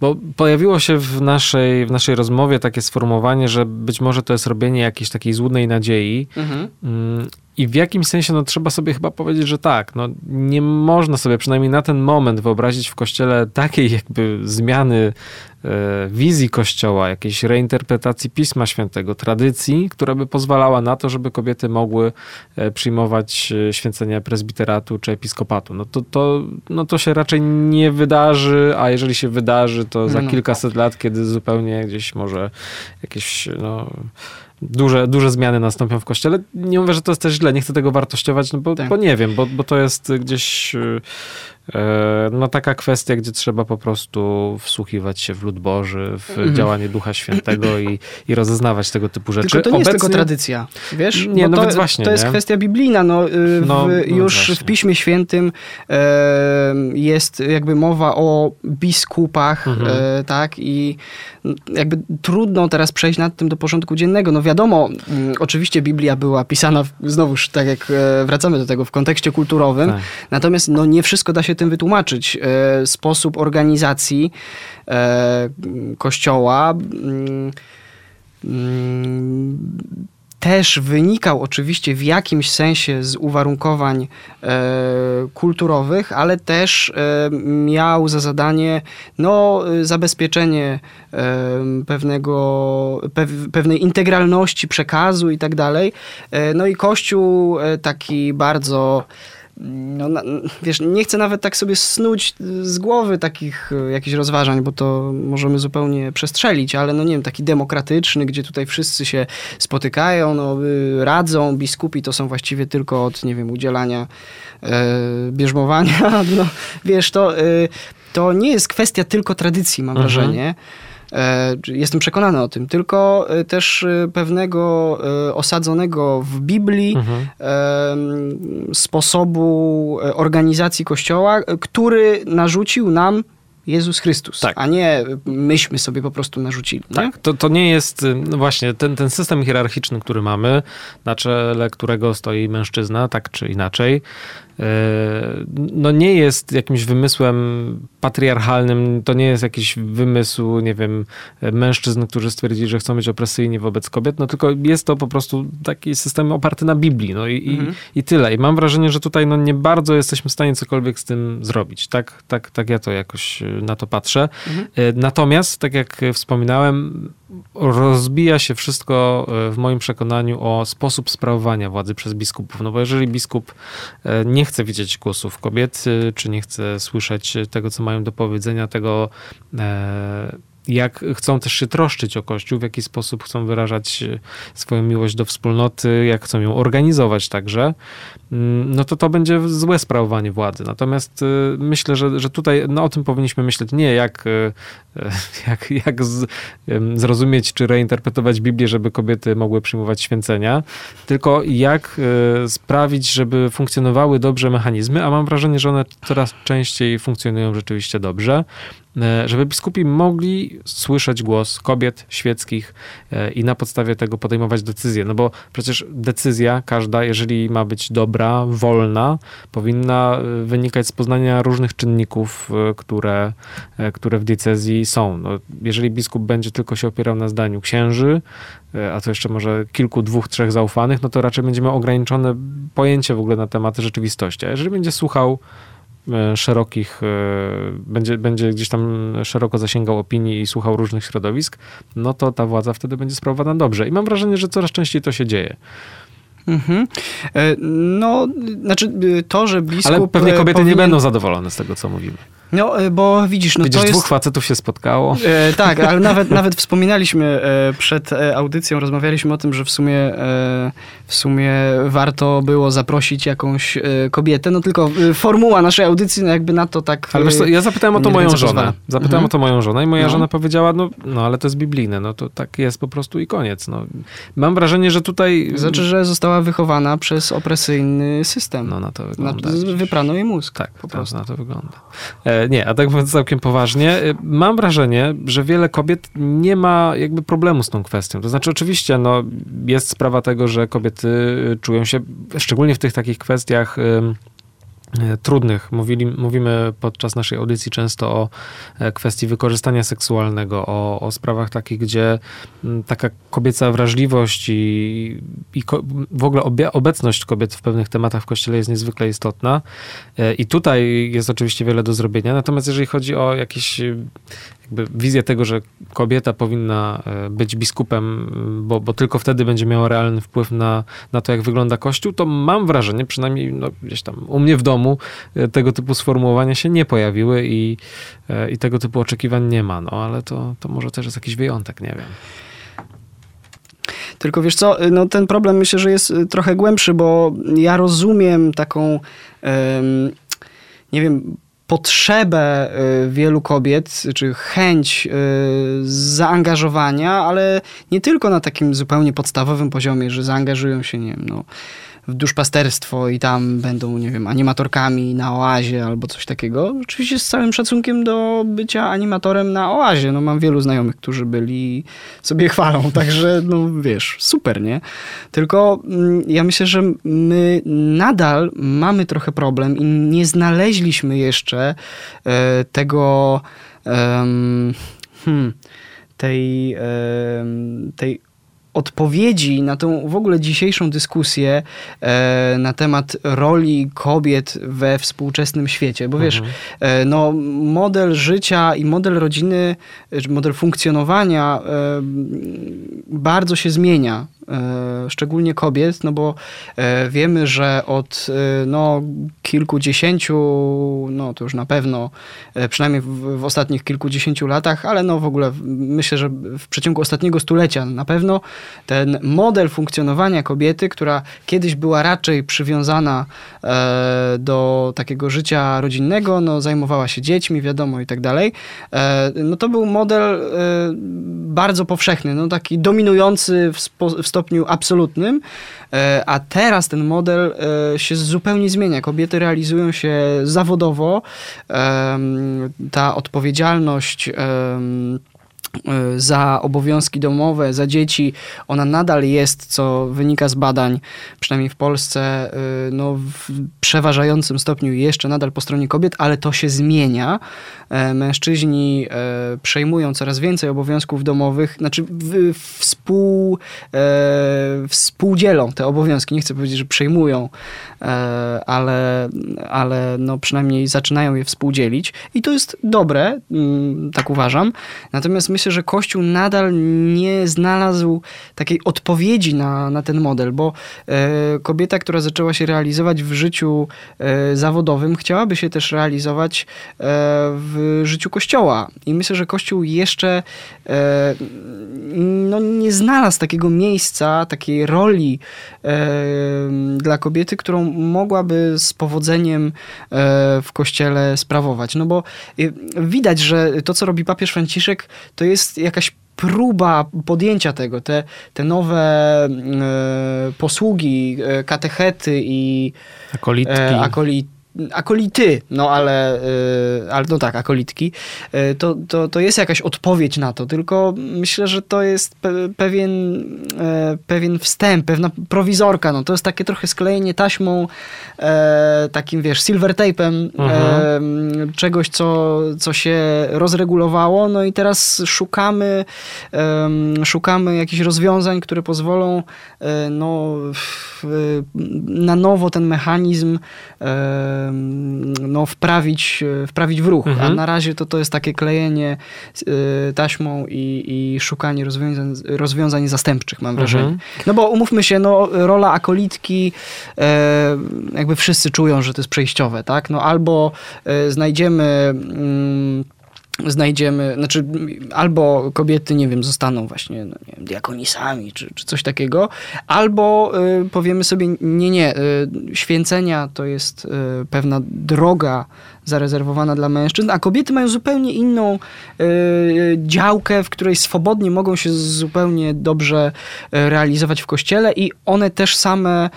bo pojawiło się w naszej, w naszej rozmowie takie sformułowanie, że być może to jest robienie jakiejś takiej złudnej nadziei, Mhm. Mm, I w jakimś sensie no, trzeba sobie chyba powiedzieć, że tak. No, nie można sobie przynajmniej na ten moment wyobrazić w kościele takiej jakby zmiany e, wizji kościoła, jakiejś reinterpretacji Pisma Świętego, tradycji, która by pozwalała na to, żeby kobiety mogły e, przyjmować e, święcenia prezbiteratu czy episkopatu. No to, to, no to się raczej nie wydarzy, a jeżeli się wydarzy, to za No, kilkaset lat, kiedy zupełnie gdzieś może jakieś no, duże, duże zmiany nastąpią w kościele. Nie mówię, że to jest też źle, nie chcę tego wartościować, no bo, Tak. bo nie wiem, bo, bo to jest gdzieś e, no taka kwestia, gdzie trzeba po prostu wsłuchiwać się w lud Boży, w Mhm. działanie Ducha Świętego i, i rozeznawać tego typu rzeczy. Tylko to nie jest tylko Obecnie- tradycja, wiesz? Nie, Bo no to, więc właśnie, To jest nie? kwestia biblijna. No, y, w, No, no już właśnie. w Piśmie Świętym e, jest jakby mowa o biskupach, Mhm. e, tak? I jakby trudno teraz przejść nad tym do porządku dziennego. No wiadomo, mm, oczywiście Biblia była pisana, w- znowuż tak jak e, wracamy do tego, w kontekście kulturowym, Tak. Natomiast no, nie wszystko da się tym wytłumaczyć. E, sposób organizacji e, kościoła mm, mm, też wynikał oczywiście w jakimś sensie z uwarunkowań e, kulturowych, ale też miał za zadanie no, zabezpieczenie pewnego, pew, pewnej integralności przekazu i tak dalej. No i Kościół taki bardzo no, na, wiesz, nie chcę nawet tak sobie snuć z głowy takich e, jakichś rozważań, bo to możemy zupełnie przestrzelić, ale no nie wiem, taki demokratyczny, gdzie tutaj wszyscy się spotykają, no, y, radzą, biskupi to są właściwie tylko od, nie wiem, udzielania e, bierzmowania, no, wiesz, to, y, to nie jest kwestia tylko tradycji, mam Mhm. wrażenie. E, Jestem przekonany o tym, tylko e, też e, pewnego osadzonego w Biblii Mhm. sposobu organizacji Kościoła, który narzucił nam Jezus Chrystus, Tak. a nie myśmy sobie po prostu narzucili. Nie? Tak, to, to nie jest y, no właśnie ten, ten system hierarchiczny, który mamy, na czele którego stoi mężczyzna, tak czy inaczej, no nie jest jakimś wymysłem patriarchalnym, to nie jest jakiś wymysł, nie wiem, mężczyzn, którzy stwierdzili, że chcą być opresyjni wobec kobiet, no tylko jest to po prostu taki system oparty na Biblii, no i, Mhm. i, i tyle. I mam wrażenie, że tutaj no nie bardzo jesteśmy w stanie cokolwiek z tym zrobić. Tak, tak, tak ja to jakoś y, na to patrzę. Mhm. E, Natomiast, tak jak wspominałem, rozbija się wszystko e, w moim przekonaniu o sposób sprawowania władzy przez biskupów. No bo jeżeli biskup e, nie chce widzieć głosów kobiet, e, czy nie chce słyszeć tego, co mają do powiedzenia, tego jak chcą też się troszczyć o Kościół, w jaki sposób chcą wyrażać swoją miłość do wspólnoty, jak chcą ją organizować także, mm, no to to będzie złe sprawowanie władzy. Natomiast myślę, że, że tutaj no, o tym powinniśmy myśleć nie jak jak, jak z, zrozumieć czy reinterpretować Biblię, żeby kobiety mogły przyjmować święcenia, tylko jak e, sprawić, żeby funkcjonowały dobrze mechanizmy, a mam wrażenie, że one coraz częściej funkcjonują rzeczywiście dobrze, e, żeby biskupi mogli słyszeć głos kobiet świeckich e, i na podstawie tego podejmować decyzje. No bo przecież decyzja każda, jeżeli ma być dobra, wolna, powinna wynikać z poznania różnych czynników, które, które w diecezji są. No, jeżeli biskup będzie tylko się opierał na zdaniu księży, e, a to jeszcze może kilku, dwóch, trzech zaufanych, no to raczej będzie miał ograniczone pojęcie w ogóle na temat rzeczywistości. A jeżeli będzie słuchał e, szerokich, e, będzie, będzie gdzieś tam szeroko zasięgał opinii i słuchał różnych środowisk, no to ta władza wtedy będzie sprawowana dobrze. I mam wrażenie, że coraz częściej to się dzieje. Mhm. No, znaczy to, że biskup... Ale pewnie kobiety powinien... nie będą zadowolone z tego, co mówimy. No, e, bo widzisz, no widzisz, to jest... dwóch facetów się spotkało. E, tak, ale nawet, nawet wspominaliśmy e, przed e, audycją, rozmawialiśmy o tym, że w sumie, e, w sumie warto było zaprosić jakąś e, kobietę, no tylko formuła naszej audycji, no jakby na to tak... Ale wiesz co, ja zapytałem o to moją żonę. Zapytałem mhm. o to moją żonę i moja no. żona powiedziała, no, no ale to jest biblijne, no to tak jest po prostu i koniec. No. Mam wrażenie, że tutaj... Znaczy, że została wychowana przez opresyjny system. No na to wygląda. Na, wyprano jej mózg. Tak, po prostu. na to wygląda. Nie, a tak mówiąc całkiem poważnie, y, mam wrażenie, że wiele kobiet nie ma jakby problemu z tą kwestią. To znaczy oczywiście no, jest sprawa tego, że kobiety czują się, szczególnie w tych takich kwestiach E, trudnych. Mówili, mówimy podczas naszej audycji często o e, kwestii wykorzystania seksualnego, o, o sprawach takich, gdzie taka kobieca wrażliwość i, i w ogóle obie, obecność kobiet w pewnych tematach w kościele jest niezwykle istotna. E, I tutaj jest oczywiście wiele do zrobienia. Natomiast jeżeli chodzi o jakieś jakby wizję tego, że kobieta powinna e, być biskupem, bo, bo tylko wtedy będzie miała realny wpływ na, na to, jak wygląda Kościół, to mam wrażenie, przynajmniej no, gdzieś tam u mnie w domu, e, tego typu sformułowania się nie pojawiły i, e, i tego typu oczekiwań nie ma. No ale to, to może też jest jakiś wyjątek, nie wiem. Tylko wiesz co, no ten problem myślę, że jest trochę głębszy, bo ja rozumiem taką, um, nie wiem, potrzebę y, wielu kobiet, czy chęć y, zaangażowania, ale nie tylko na takim zupełnie podstawowym poziomie, że zaangażują się, nie wiem, no, w duszpasterstwo i tam będą, nie wiem, animatorkami na oazie albo coś takiego. Oczywiście z całym szacunkiem do bycia animatorem na oazie. No mam wielu znajomych, którzy byli sobie chwalą, także no wiesz, super, nie? Tylko mm, ja myślę, że my nadal mamy trochę problem i nie znaleźliśmy jeszcze e, tego hmm, tej, tej odpowiedzi na tą w ogóle dzisiejszą dyskusję e, na temat roli kobiet we współczesnym świecie. Bo wiesz, mhm. e, no, model życia i model rodziny, model funkcjonowania e, bardzo się zmienia szczególnie kobiet, no bo e, wiemy, że od e, no, kilkudziesięciu, no to już na pewno, przynajmniej w, w ostatnich kilkudziesięciu latach, ale no w ogóle myślę, że w przeciągu ostatniego stulecia na pewno ten model funkcjonowania kobiety, która kiedyś była raczej przywiązana do takiego życia rodzinnego, no zajmowała się dziećmi, wiadomo i tak dalej, no to był model bardzo powszechny, no taki dominujący w, spo, w stopniu absolutnym, e, a teraz ten model e, się zupełnie zmienia. Kobiety realizują się zawodowo, ta odpowiedzialność za obowiązki domowe, za dzieci, ona nadal jest, co wynika z badań, przynajmniej w Polsce, y, no, w przeważającym stopniu jeszcze nadal po stronie kobiet, ale to się zmienia. E, mężczyźni e, przejmują coraz więcej obowiązków domowych, znaczy współ, e, współdzielą te obowiązki. Nie chcę powiedzieć, że przejmują, ale, ale no przynajmniej zaczynają je współdzielić i to jest dobre, mm, tak uważam. Natomiast myślę, myślę, że Kościół nadal nie znalazł takiej odpowiedzi na, na ten model, bo e, kobieta, która zaczęła się realizować w życiu e, zawodowym, chciałaby się też realizować e, w życiu Kościoła. I myślę, że Kościół jeszcze no, nie znalazł takiego miejsca, takiej roli dla kobiety, którą mogłaby z powodzeniem w Kościele sprawować. No bo widać, że to, co robi papież Franciszek, to jest jakaś próba podjęcia tego, te, te nowe e, posługi, e, katechety i Akolitki. e, akoli, akolity, no ale, e, ale no tak, akolitki, e, to, to, to jest jakaś odpowiedź na to, tylko myślę, że to jest pe, pewien, e, pewien wstęp, pewna prowizorka, no to jest takie trochę sklejenie taśmą, takim wiesz, silver tape'em e, czegoś, co, co się rozregulowało, no i teraz szukamy, szukamy jakichś rozwiązań, które pozwolą no, na nowo ten mechanizm no, wprawić, e, wprawić w ruch. A Mhm. na razie to, to jest takie klejenie e, taśmą i, i szukanie rozwiązań, rozwiązań zastępczych, mam wrażenie. Mhm. No bo umówmy się, no, rola akolitki, e, jakby wszyscy czują, że to jest przejściowe, tak? No albo znajdziemy... Mm, znajdziemy, znaczy albo kobiety, nie wiem, zostaną właśnie no, nie wiem, diakonisami czy, czy coś takiego, albo y, powiemy sobie, nie, nie, y, święcenia to jest y, pewna droga zarezerwowana dla mężczyzn, a kobiety mają zupełnie inną y, działkę, w której swobodnie mogą się zupełnie dobrze y, realizować w kościele i one też same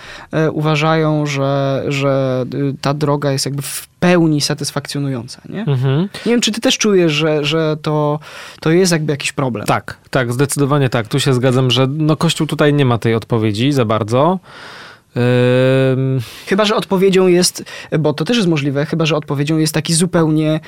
y, uważają, że, że ta droga jest jakby w pełni satysfakcjonująca, nie? Mhm. Nie wiem, czy ty też czujesz, że, że to, to jest jakby jakiś problem. Tak, tak, zdecydowanie tak. Tu się zgadzam, że no, Kościół tutaj nie ma tej odpowiedzi za bardzo. Chyba, że odpowiedzią jest, bo to też jest możliwe, chyba, że odpowiedzią jest taki zupełnie.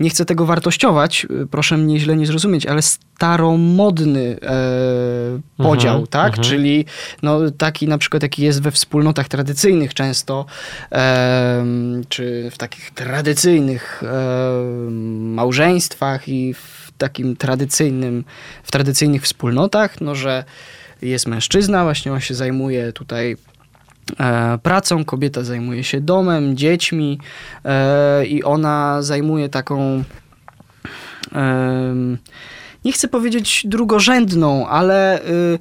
nie chcę tego wartościować, y, proszę mnie źle nie zrozumieć, ale staromodny e, podział, Mhm, tak? mhm. Czyli no, taki na przykład, jaki jest we wspólnotach tradycyjnych często, em, czy w takich tradycyjnych em, małżeństwach i w takim tradycyjnym, w tradycyjnych wspólnotach, no, że jest mężczyzna, właśnie on się zajmuje tutaj e, pracą, kobieta zajmuje się domem, dziećmi e, i ona zajmuje taką nie chcę powiedzieć drugorzędną, ale y,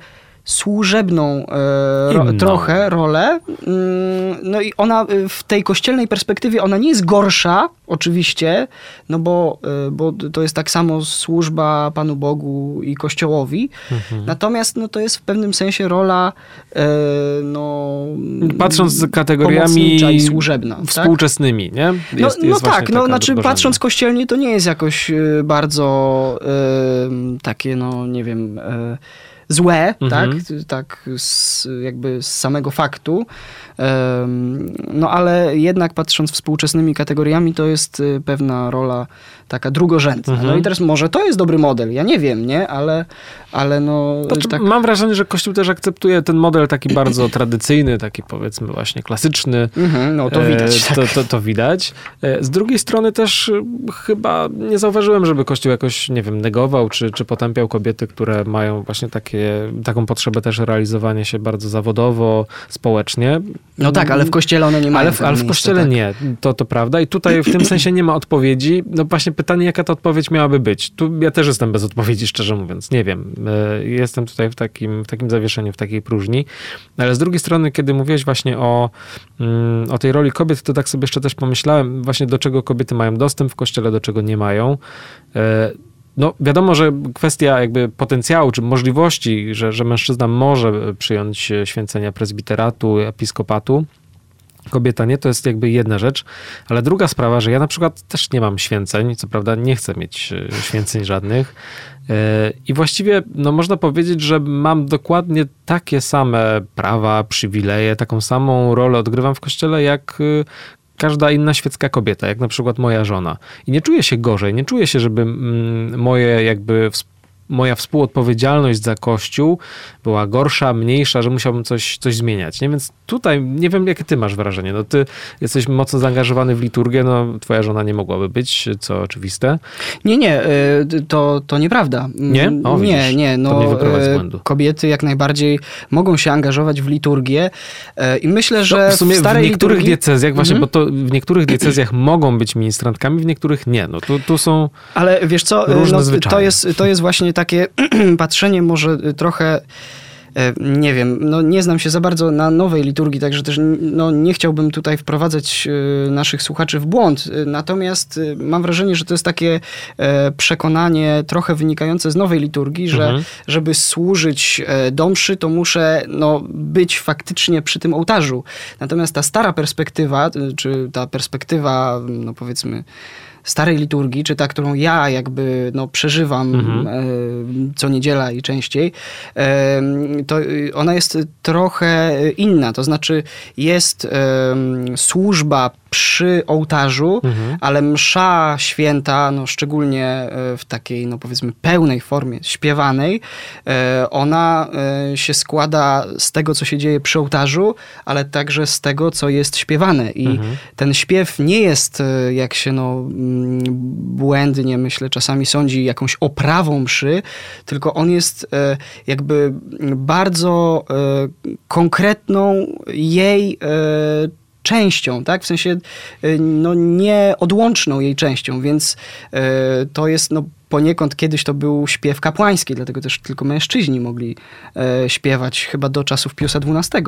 służebną e, ro, trochę rolę. Mm, No i ona y, w tej kościelnej perspektywie, ona nie jest gorsza, oczywiście, no bo, y, bo to jest tak samo służba Panu Bogu i Kościołowi. Mhm. Natomiast no, to jest w pewnym sensie rola e, no, Patrząc z kategoriami i służebna. tak? współczesnymi, nie? No, Jest- no jest właśnie tak, no znaczy patrząc kościelnie to nie jest jakoś bardzo takie, no nie wiem, y, złe, Mhm. tak, tak z, jakby z samego faktu. No ale jednak patrząc współczesnymi kategoriami to jest y, pewna rola taka drugorzędna. Mhm. No i teraz może to jest dobry model, ja nie wiem, nie, ale, ale no Znaczy, tak... Mam wrażenie, że Kościół też akceptuje ten model taki bardzo tradycyjny, taki powiedzmy właśnie klasyczny. Mhm, no to widać. E, tak. To, to, to widać. E, Z drugiej strony też e, chyba nie zauważyłem, żeby Kościół jakoś, nie wiem, negował czy, czy potępiał kobiety, które mają właśnie takie, taką potrzebę też realizowania się bardzo zawodowo, społecznie. No tak, ale w kościele one nie mają Ale w, ale w kościele tak. nie, to, to prawda. I tutaj w tym sensie nie ma odpowiedzi. No właśnie pytanie, jaka ta odpowiedź miałaby być. Tu ja też jestem bez odpowiedzi, szczerze mówiąc. Nie wiem. E, Jestem tutaj w takim, w takim zawieszeniu, w takiej próżni. Ale z drugiej strony, kiedy mówiłeś właśnie o, mm, o tej roli kobiet, to tak sobie jeszcze też pomyślałem właśnie do czego kobiety mają dostęp w kościele, do czego nie mają. E, No, wiadomo, że kwestia jakby potencjału czy możliwości, że, że mężczyzna może przyjąć święcenia prezbiteratu, episkopatu, kobieta nie, to jest jakby jedna rzecz, ale druga sprawa, że ja na przykład też nie mam święceń, co prawda nie chcę mieć e, święceń żadnych E, i właściwie no można powiedzieć, że mam dokładnie takie same prawa, przywileje, taką samą rolę odgrywam w kościele jak e, każda inna świecka kobieta, jak na przykład moja żona. I nie czuję się gorzej, nie czuję się, żeby mm, moje jakby ws- moja współodpowiedzialność za Kościół była gorsza, mniejsza, że musiałbym coś, coś zmieniać. Nie? Więc tutaj nie wiem, jakie ty masz wrażenie. No ty jesteś mocno zaangażowany w liturgię, no twoja żona nie mogłaby być, co oczywiste. Nie, nie, y, to, to nieprawda. Nie? O, nie, widzisz, nie. to No, błędu. kobiety jak najbardziej mogą się angażować w liturgię y, i myślę, że No, w sumie w, starej niektórych liturgii... diecezjach, właśnie, Mhm. bo to w niektórych diecezjach mogą być ministrantkami, w niektórych nie. No tu, tu są... Ale wiesz co, Różne no, zwyczaje. to, jest, to jest właśnie takie patrzenie może trochę e, nie wiem, no nie znam się za bardzo na nowej liturgii, także też no, nie chciałbym tutaj wprowadzać e, naszych słuchaczy w błąd. Natomiast mam wrażenie, że to jest takie e, przekonanie trochę wynikające z nowej liturgii, że Mhm. żeby służyć e, do mszy, to muszę no, być faktycznie przy tym ołtarzu. Natomiast ta stara perspektywa, czy ta perspektywa, no powiedzmy, starej liturgii, czy ta, którą ja jakby no, przeżywam Mhm. e, co niedziela i częściej, e, to y, ona jest trochę inna. To znaczy jest e, służba przy ołtarzu, Mhm. ale msza święta, no szczególnie w takiej, no powiedzmy, pełnej formie, śpiewanej, ona się składa z tego, co się dzieje przy ołtarzu, ale także z tego, co jest śpiewane. I Mhm. ten śpiew nie jest, jak się no mm, błędnie, myślę, czasami sądzi, jakąś oprawą mszy, tylko on jest e, jakby bardzo e, konkretną jej e, częścią, tak? W sensie no, nieodłączną jej częścią, więc to jest no, poniekąd kiedyś to był śpiew kapłański, dlatego też tylko mężczyźni mogli e, śpiewać chyba do czasów Piusa XII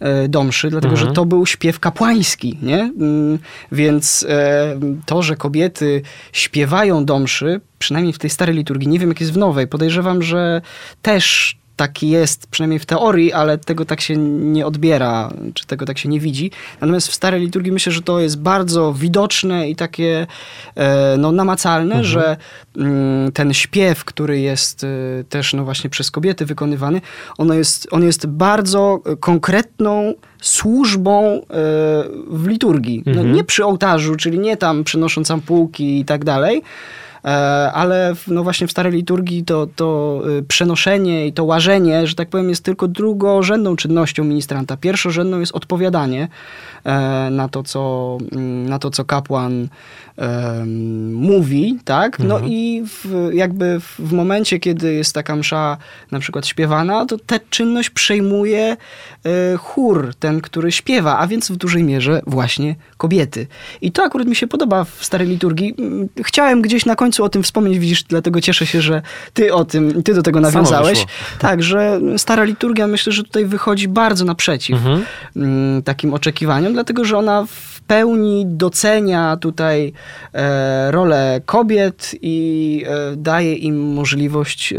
e, do mszy, dlatego Mhm. że to był śpiew kapłański, nie? Mm, Więc e, to, że kobiety śpiewają do mszy, przynajmniej w tej starej liturgii, nie wiem jak jest w nowej, podejrzewam, że też taki jest, przynajmniej w teorii, ale tego tak się nie odbiera, czy tego tak się nie widzi. Natomiast w starej liturgii myślę, że to jest bardzo widoczne i takie e, no, namacalne, że mm, ten śpiew, który jest e, też no, właśnie przez kobiety wykonywany, ono jest, on jest bardzo konkretną służbą e, w liturgii. No, Mhm. nie przy ołtarzu, czyli nie tam przynosząc ampułki i tak dalej, ale w, no właśnie w starej liturgii to, to y, przenoszenie i to łażenie, że tak powiem, jest tylko drugorzędną czynnością ministranta. Pierwszorzędną jest odpowiadanie e, na to, co, mm, na to, co kapłan mówi, tak? No Mhm. i w, jakby w, momencie, kiedy jest taka msza na przykład śpiewana, to tę czynność przejmuje e, chór, ten, który śpiewa, a więc w dużej mierze właśnie kobiety. I to akurat mi się podoba w starej liturgii. Chciałem gdzieś na końcu o tym wspomnieć, widzisz, dlatego cieszę się, że ty o tym, ty do tego nawiązałeś. wyszło. Tak, że stara liturgia myślę, że tutaj wychodzi bardzo naprzeciw Mhm. takim oczekiwaniom, dlatego że ona w pełni docenia tutaj e, rolę kobiet i e, daje im możliwość e,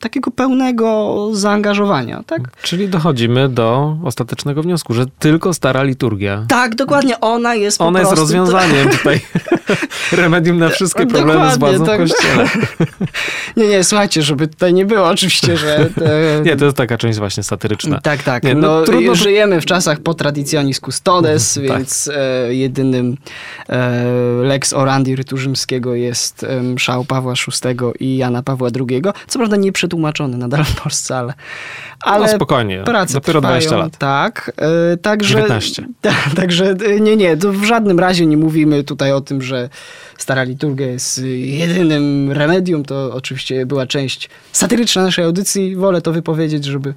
takiego pełnego zaangażowania, tak? Czyli dochodzimy do ostatecznego wniosku, że tylko stara liturgia. Tak, dokładnie, ona jest Ona jest rozwiązaniem tutaj. Remedium na wszystkie problemy z Dokładnie, władzą tak. kościele. Nie, nie, słuchajcie, żeby tutaj nie było oczywiście, że... e, Nie, to jest taka część właśnie satyryczna. Tak, tak. Nie, no, no, trudno- żyjemy w czasach po traditionis custodes, Tak. więc e, jedynym e, lex orandi rytu rzymskiego jest mszał Pawła VI i Jana Pawła II. Co prawda nie przetłumaczony nadal w Polsce, ale... ale no spokojnie, Prace dopiero trwają, 20 lat. Tak, e, także... 19. Ta, także nie, nie, w żadnym razie nie mówimy tutaj o tym, że stara liturgia jest jedynym remedium. To oczywiście była część satyryczna naszej audycji. Wolę to wypowiedzieć, żeby...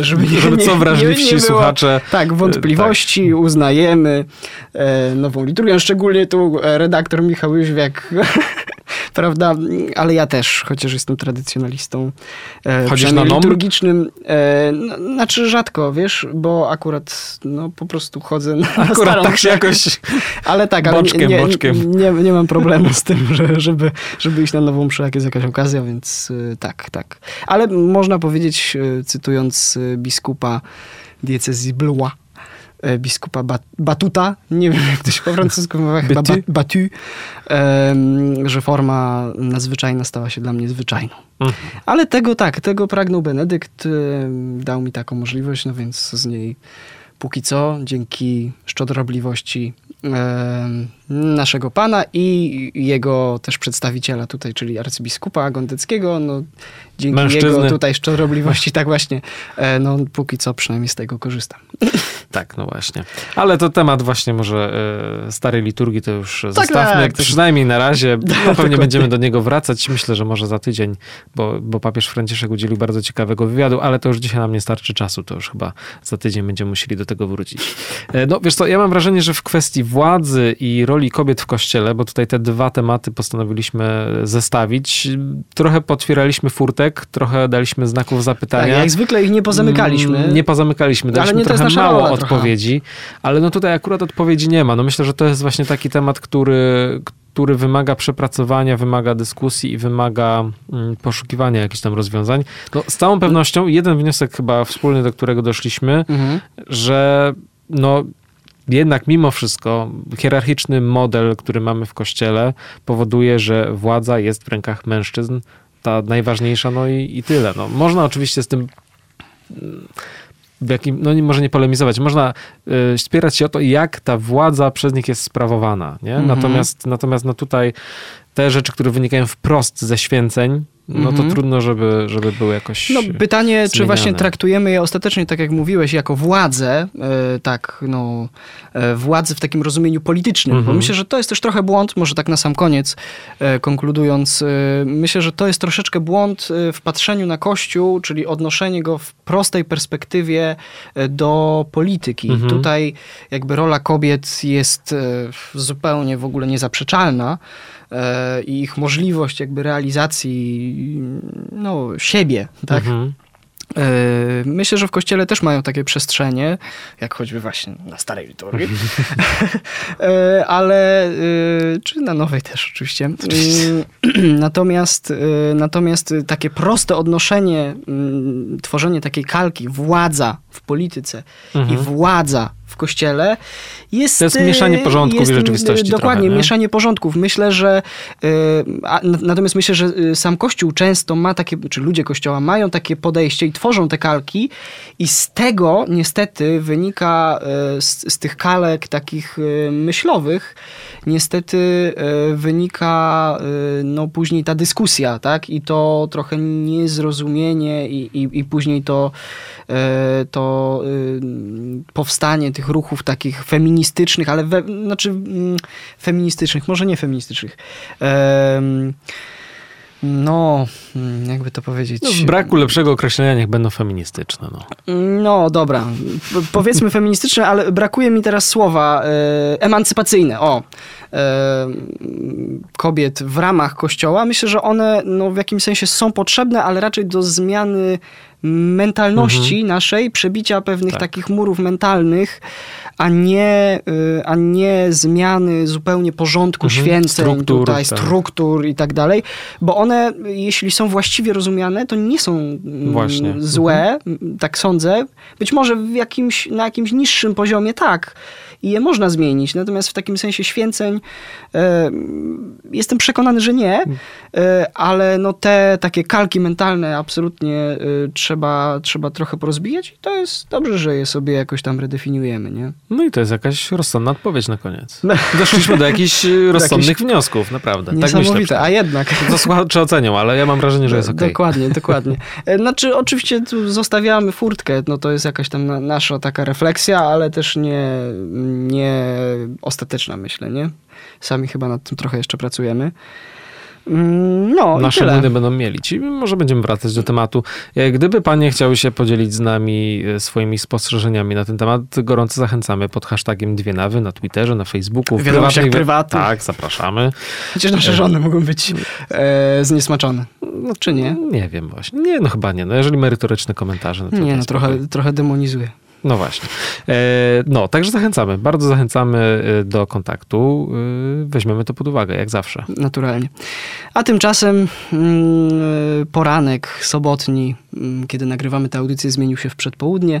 Żeby, nie, Żeby co nie- wrażliwsi nie było, słuchacze, Tak, wątpliwości, uznajemy e, nową liturgię. Szczególnie tu e, redaktor Michał Jóźwiak... Prawda, ale ja też, chociaż jestem tradycjonalistą e, Chodzisz na nom? liturgicznym. E, no, znaczy rzadko, wiesz, bo akurat no, po prostu chodzę na Akurat starą tak się jakoś... Ale tak, ale Boczkiem, nie, nie, boczkiem. Nie, nie mam problemu z tym, że, żeby, żeby iść na nową mszę, jak jest jakaś okazja, więc tak, tak. Ale można powiedzieć, cytując biskupa diecezji Blois, y, biskupa Bat- Batuta, nie wiem jak to się po francusku mówi, chyba Batu? ba- Batu, że forma nadzwyczajna stała się dla mnie zwyczajną. Mhm. Ale tego tak, tego pragnął Benedykt, em, dał mi taką możliwość, no więc z niej póki co, dzięki szczodrobliwości naszego pana i jego też przedstawiciela tutaj, czyli arcybiskupa Gondeckiego. No, dzięki Mężczyzny. jego tutaj szczodrobliwości, tak właśnie, e, no póki co przynajmniej z tego korzystam. Tak, no właśnie. Ale to temat właśnie może e, starej liturgii to już zostawmy, tak, przynajmniej na razie. No, pewnie będziemy do niego wracać. Myślę, że może za tydzień, bo, bo papież Franciszek udzielił bardzo ciekawego wywiadu, ale to już dzisiaj nam nie starczy czasu, to już chyba za tydzień będziemy musieli do tego wrócić. E, No wiesz co, ja mam wrażenie, że w kwestii władzy i roli kobiet w kościele, bo tutaj te dwa tematy postanowiliśmy zestawić, trochę potwieraliśmy furtek, trochę daliśmy znaków Tak, zapytania. jak zwykle ich nie pozamykaliśmy. Mm, Nie pozamykaliśmy, Ale daliśmy nie to jest trochę mało rola trochę. odpowiedzi, ale no tutaj akurat odpowiedzi nie ma. No myślę, że to jest właśnie taki temat, który, który wymaga przepracowania, wymaga dyskusji i wymaga mm, poszukiwania jakichś tam rozwiązań. No z całą pewnością jeden wniosek chyba wspólny, do którego doszliśmy, Mhm. że no jednak mimo wszystko hierarchiczny model, który mamy w kościele powoduje, że władza jest w rękach mężczyzn, ta najważniejsza, no i, i tyle. No, można oczywiście z tym w jakim, no nie, może nie polemizować, można y, spierać się o to, jak ta władza przez nich jest sprawowana, nie? Mhm. Natomiast, natomiast no tutaj te rzeczy, które wynikają wprost ze święceń, no Mhm. to trudno, żeby, żeby były jakoś... No, pytanie, czy zmieniane. właśnie traktujemy je ostatecznie, tak jak mówiłeś, jako władzę, e, tak, no, e, władzę w takim rozumieniu politycznym, bo Mhm. myślę, że to jest też trochę błąd, może tak na sam koniec, e, konkludując, myślę, że to jest troszeczkę błąd w patrzeniu na Kościół, czyli odnoszenie go w prostej perspektywie do polityki. Mhm. Tutaj jakby rola kobiet jest zupełnie w ogóle niezaprzeczalna i ich możliwość jakby realizacji no, siebie, tak? Mhm. E, Myślę, że w kościele też mają takie przestrzenie, jak choćby właśnie na starej liturgii, E, ale e, czy na nowej też oczywiście. E, Natomiast, e, natomiast takie proste odnoszenie, mm, tworzenie takiej kalki, władza w polityce Mhm. i władza w kościele jest... To jest mieszanie e, porządków i jest, rzeczywistości Dokładnie, trochę, nie? mieszanie porządków. Myślę, że e, a, natomiast myślę, że sam Kościół często ma takie, czy ludzie Kościoła mają takie podejście i tworzą te kalki i z tego niestety wynika z, z tych kalek takich myślowych niestety wynika no później ta dyskusja, tak? I to trochę niezrozumienie i, i, i później to, to powstanie tych ruchów takich feministycznych, ale we, znaczy mm, feministycznych, może nie feministycznych. Em, no, mm, jakby to powiedzieć. No, w braku lepszego określenia niech będą feministyczne. No. No dobra, P- powiedzmy feministyczne, ale brakuje mi teraz słowa e, emancypacyjne. O, e, kobiet w ramach kościoła. Myślę, że one no, w jakimś sensie są potrzebne, ale raczej do zmiany mentalności naszej, przebicia pewnych Tak. takich murów mentalnych, a nie, y, a nie zmiany zupełnie porządku Mhm. święceń, Struktur, tutaj, tak. struktur i tak dalej, bo one, jeśli są właściwie rozumiane, to nie są mm, Właśnie. Mhm. złe, m, tak sądzę. Być może w jakimś, na jakimś niższym poziomie tak i je można zmienić, natomiast w takim sensie święceń jestem przekonany, że nie, e, ale no te takie kalki mentalne absolutnie e, trzeba, trzeba trochę porozbijać i to jest dobrze, że je sobie jakoś tam redefiniujemy, nie? no i to jest jakaś rozsądna odpowiedź na koniec. Doszliśmy do jakichś y, rozsądnych wniosków, naprawdę. Tak myślę. Niesamowite, a jednak. To słuchacze ocenią, ale ja mam wrażenie, że jest okej. Dokładnie, dokładnie. E, Znaczy, oczywiście tu zostawiamy furtkę, no to jest jakaś tam na, nasza taka refleksja, ale też nie, nie ostateczna, myślę, nie? Sami chyba nad tym trochę jeszcze pracujemy. Mm, No, Nasze młyny będą mielić. I może będziemy wracać do tematu. E, Gdyby panie chciały się podzielić z nami e, swoimi spostrzeżeniami na ten temat, gorąco zachęcamy pod hashtagiem Dwie Nawy na Twitterze, na Facebooku. wiadomościach prywatnych-. Tak, zapraszamy. Chociaż nasze żony mogą być e, zniesmaczone. No, czy nie? Nie wiem właśnie. Nie, no chyba nie. No jeżeli merytoryczne komentarze, no to Nie, no trochę, trochę demonizuje. No właśnie. E, no, także zachęcamy. Bardzo zachęcamy e, do kontaktu. E, Weźmiemy to pod uwagę, jak zawsze. Naturalnie. A tymczasem mm, poranek sobotni, mm, kiedy nagrywamy tę audycję, zmienił się w przedpołudnie.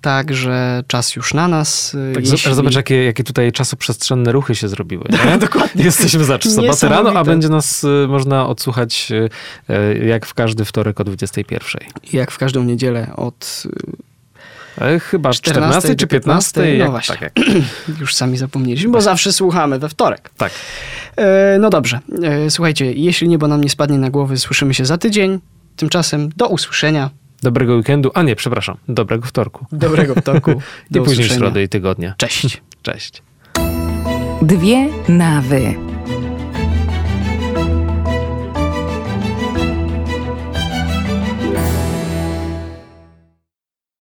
Także czas już na nas. Tak, jeśli- Zobacz, jakie, jakie tutaj czasoprzestrzenne ruchy się zrobiły. Nie? Dokładnie. Jesteśmy za sobotę rano, a będzie nas można odsłuchać jak w każdy wtorek o 21. Jak w każdą niedzielę od Chyba 14, czy 15? 15? No właśnie. tak, jak, Już sami zapomnieliśmy, bo zawsze słuchamy we wtorek. tak. E, no dobrze, e, słuchajcie, jeśli niebo nam nie spadnie na głowy, słyszymy się za tydzień. Tymczasem do usłyszenia. Dobrego weekendu, a nie, przepraszam, dobrego wtorku. Dobrego wtorku. I Do później usłyszenia. środy i tygodnia. Cześć. Cześć. Dwie nawy.